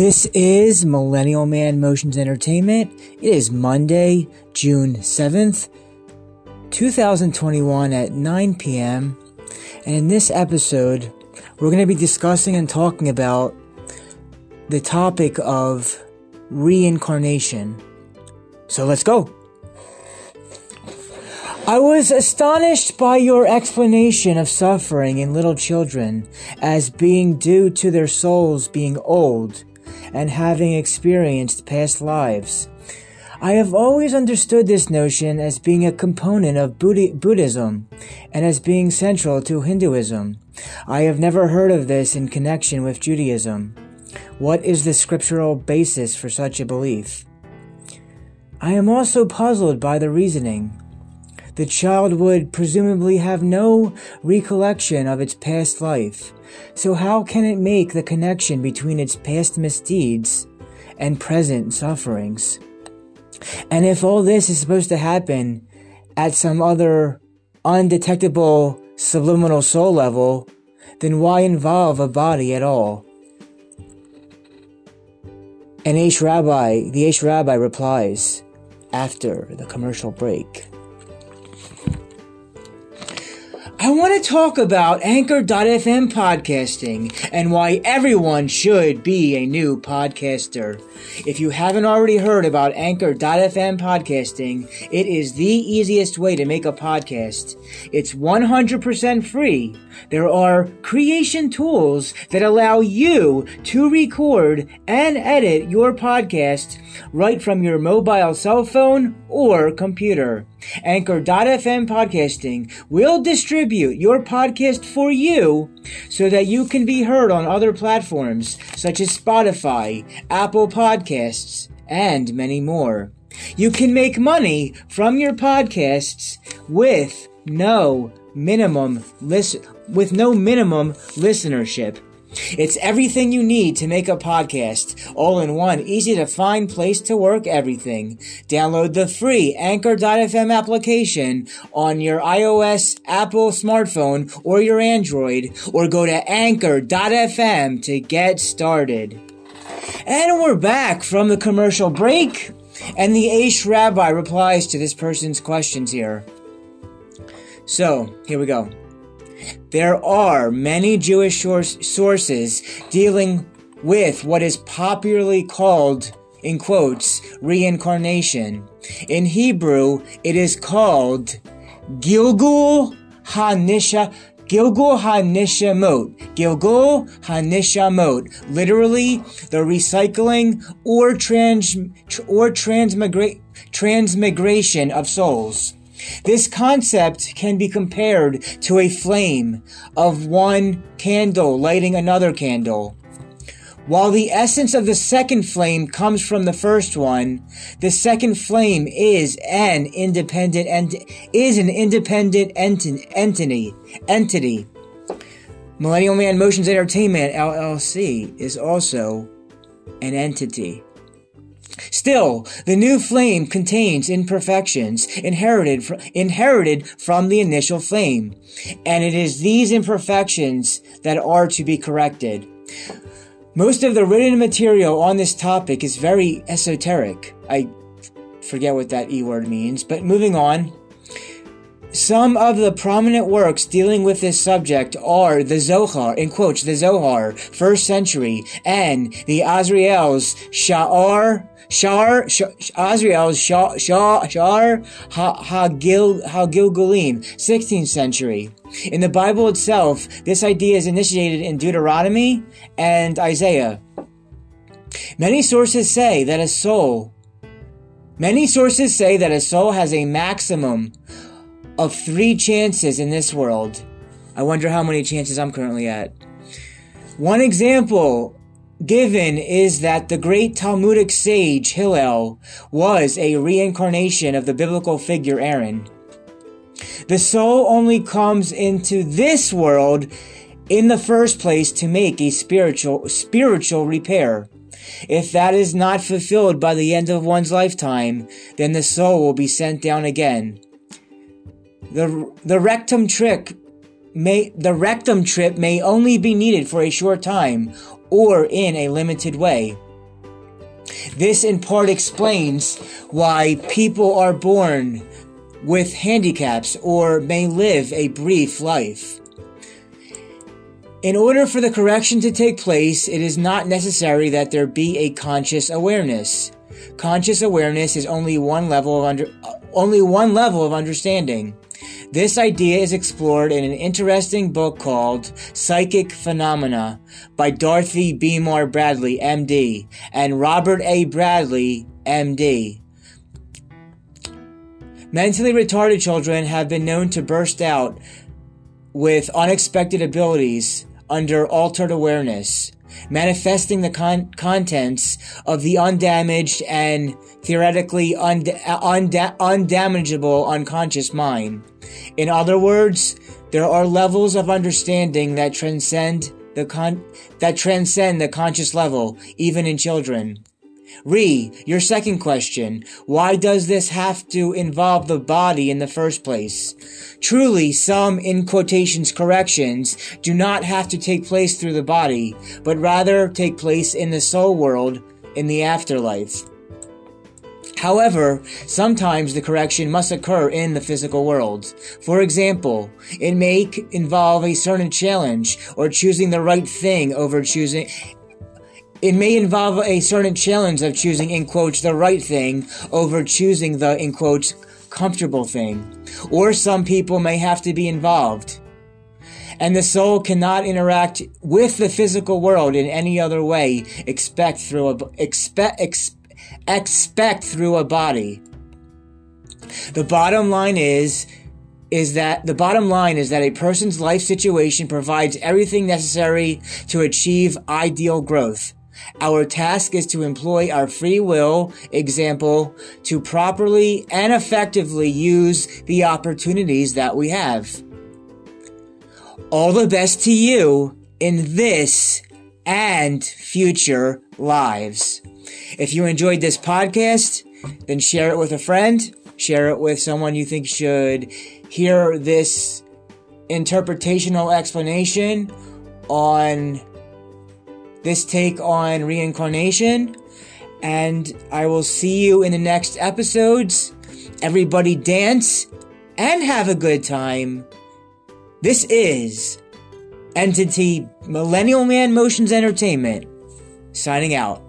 This is Millennial Man Motions Entertainment. It is Monday, June 7th, 2021 at 9 p.m. And in this episode, we're going to be discussing and talking about the topic of reincarnation. So let's go. I was astonished by your explanation of suffering in little children as being due to their souls being old and having experienced past lives. I have always understood this notion as being a component of Buddhism and as being central to Hinduism. I have never heard of this in connection with Judaism. What is the scriptural basis for such a belief? I am also puzzled by the reasoning the child would presumably have no recollection of its past life. So how can it make the connection between its past misdeeds and present sufferings? And if all this is supposed to happen at some other undetectable subliminal soul level, then why involve a body at all? An Aish Rabbi, the Aish Rabbi replies after the commercial break. I want to talk about Anchor.fm podcasting and why everyone should be a new podcaster. If you haven't already heard about Anchor.fm podcasting, it is the easiest way to make a podcast. It's 100% free. There are creation tools that allow you to record and edit your podcast right from your mobile cell phone or computer. Anchor.fm podcasting will distribute your podcast for you so that you can be heard on other platforms such as Spotify, Apple Podcasts, and many more. You can make money from your podcasts with no minimum listen with no minimum listenership. It's everything you need to make a podcast, all in one easy to find place to work everything. Download the free Anchor.fm application on your iOS, Apple smartphone, or your Android, or go to Anchor.fm to get started. And we're back from the commercial break, and the Aish Rabbi replies to this person's questions here. So, here we go. There are many Jewish sources dealing with what is popularly called, in quotes, reincarnation. In Hebrew, it is called Gilgul Hanisha. Gilgul HaNishamot. Gilgul HaNishamot. Literally, the recycling or trans, or transmigra- transmigration of souls. This concept can be compared to a flame of one candle lighting another candle. While the essence of the second flame comes from the first one, the second flame is an independent ent- is an independent ent- entity entity. Millennial Man Motions Entertainment LLC is also an entity. Still, the new flame contains imperfections inherited, fr- inherited from the initial flame, and it is these imperfections that are to be corrected. Most of the written material on this topic is very esoteric. I forget what that E word means, but moving on. Some of the prominent works dealing with this subject are the Zohar, in quotes, the Zohar, first century, and the Arizal's Sha'ar Shar, Shar, Shar, Shar Hagil, Hagilgulim, 16th century. In the Bible itself, this idea is initiated in Deuteronomy and Isaiah. Many sources say that a soul, many sources say that a soul has a maximum of three chances in this world. I wonder how many chances I'm currently at. One example given is that the great Talmudic sage Hillel was a reincarnation of the biblical figure Aaron. The soul only comes into this world in the first place to make a spiritual spiritual repair. If that is not fulfilled by the end of one's lifetime, then the soul will be sent down again. The, the rectum trick may, the rectum trip may only be needed for a short time or in a limited way. This in part explains why people are born with handicaps or may live a brief life. In order for the correction to take place, it is not necessary that there be a conscious awareness. Conscious awareness is only one level of under, only one level of understanding. This idea is explored in an interesting book called Psychic Phenomena by Dorothy Bomar Bradley, MD, and Robert A. Bradley, MD. Mentally retarded children have been known to burst out with unexpected abilities under altered awareness, manifesting the con- contents of the undamaged and theoretically unda- unda- undamageable unconscious mind. In other words, there are levels of understanding that transcend the con- that transcend the conscious level, even in children. Re, your second question. Why does this have to involve the body in the first place? Truly, some, in quotations, corrections do not have to take place through the body, but rather take place in the soul world in the afterlife. However, sometimes the correction must occur in the physical world. For example, it may involve a certain challenge or choosing the right thing over choosing it may involve a certain challenge of choosing, in quotes, the right thing over choosing the, in quotes, comfortable thing. Or some people may have to be involved. And the soul cannot interact with the physical world in any other way, expect through a, expect, ex, expect through a body. The bottom line is, is that the bottom line is that a person's life situation provides everything necessary to achieve ideal growth. Our task is to employ our free will, example, to properly and effectively use the opportunities that we have. All the best to you in this and future lives. If you enjoyed this podcast, then share it with a friend, share it with someone you think should hear this interpretational explanation on this take on reincarnation. And I will see you in the next episodes. Everybody dance and have a good time. This is Entity Millennial Man Motions Entertainment signing out.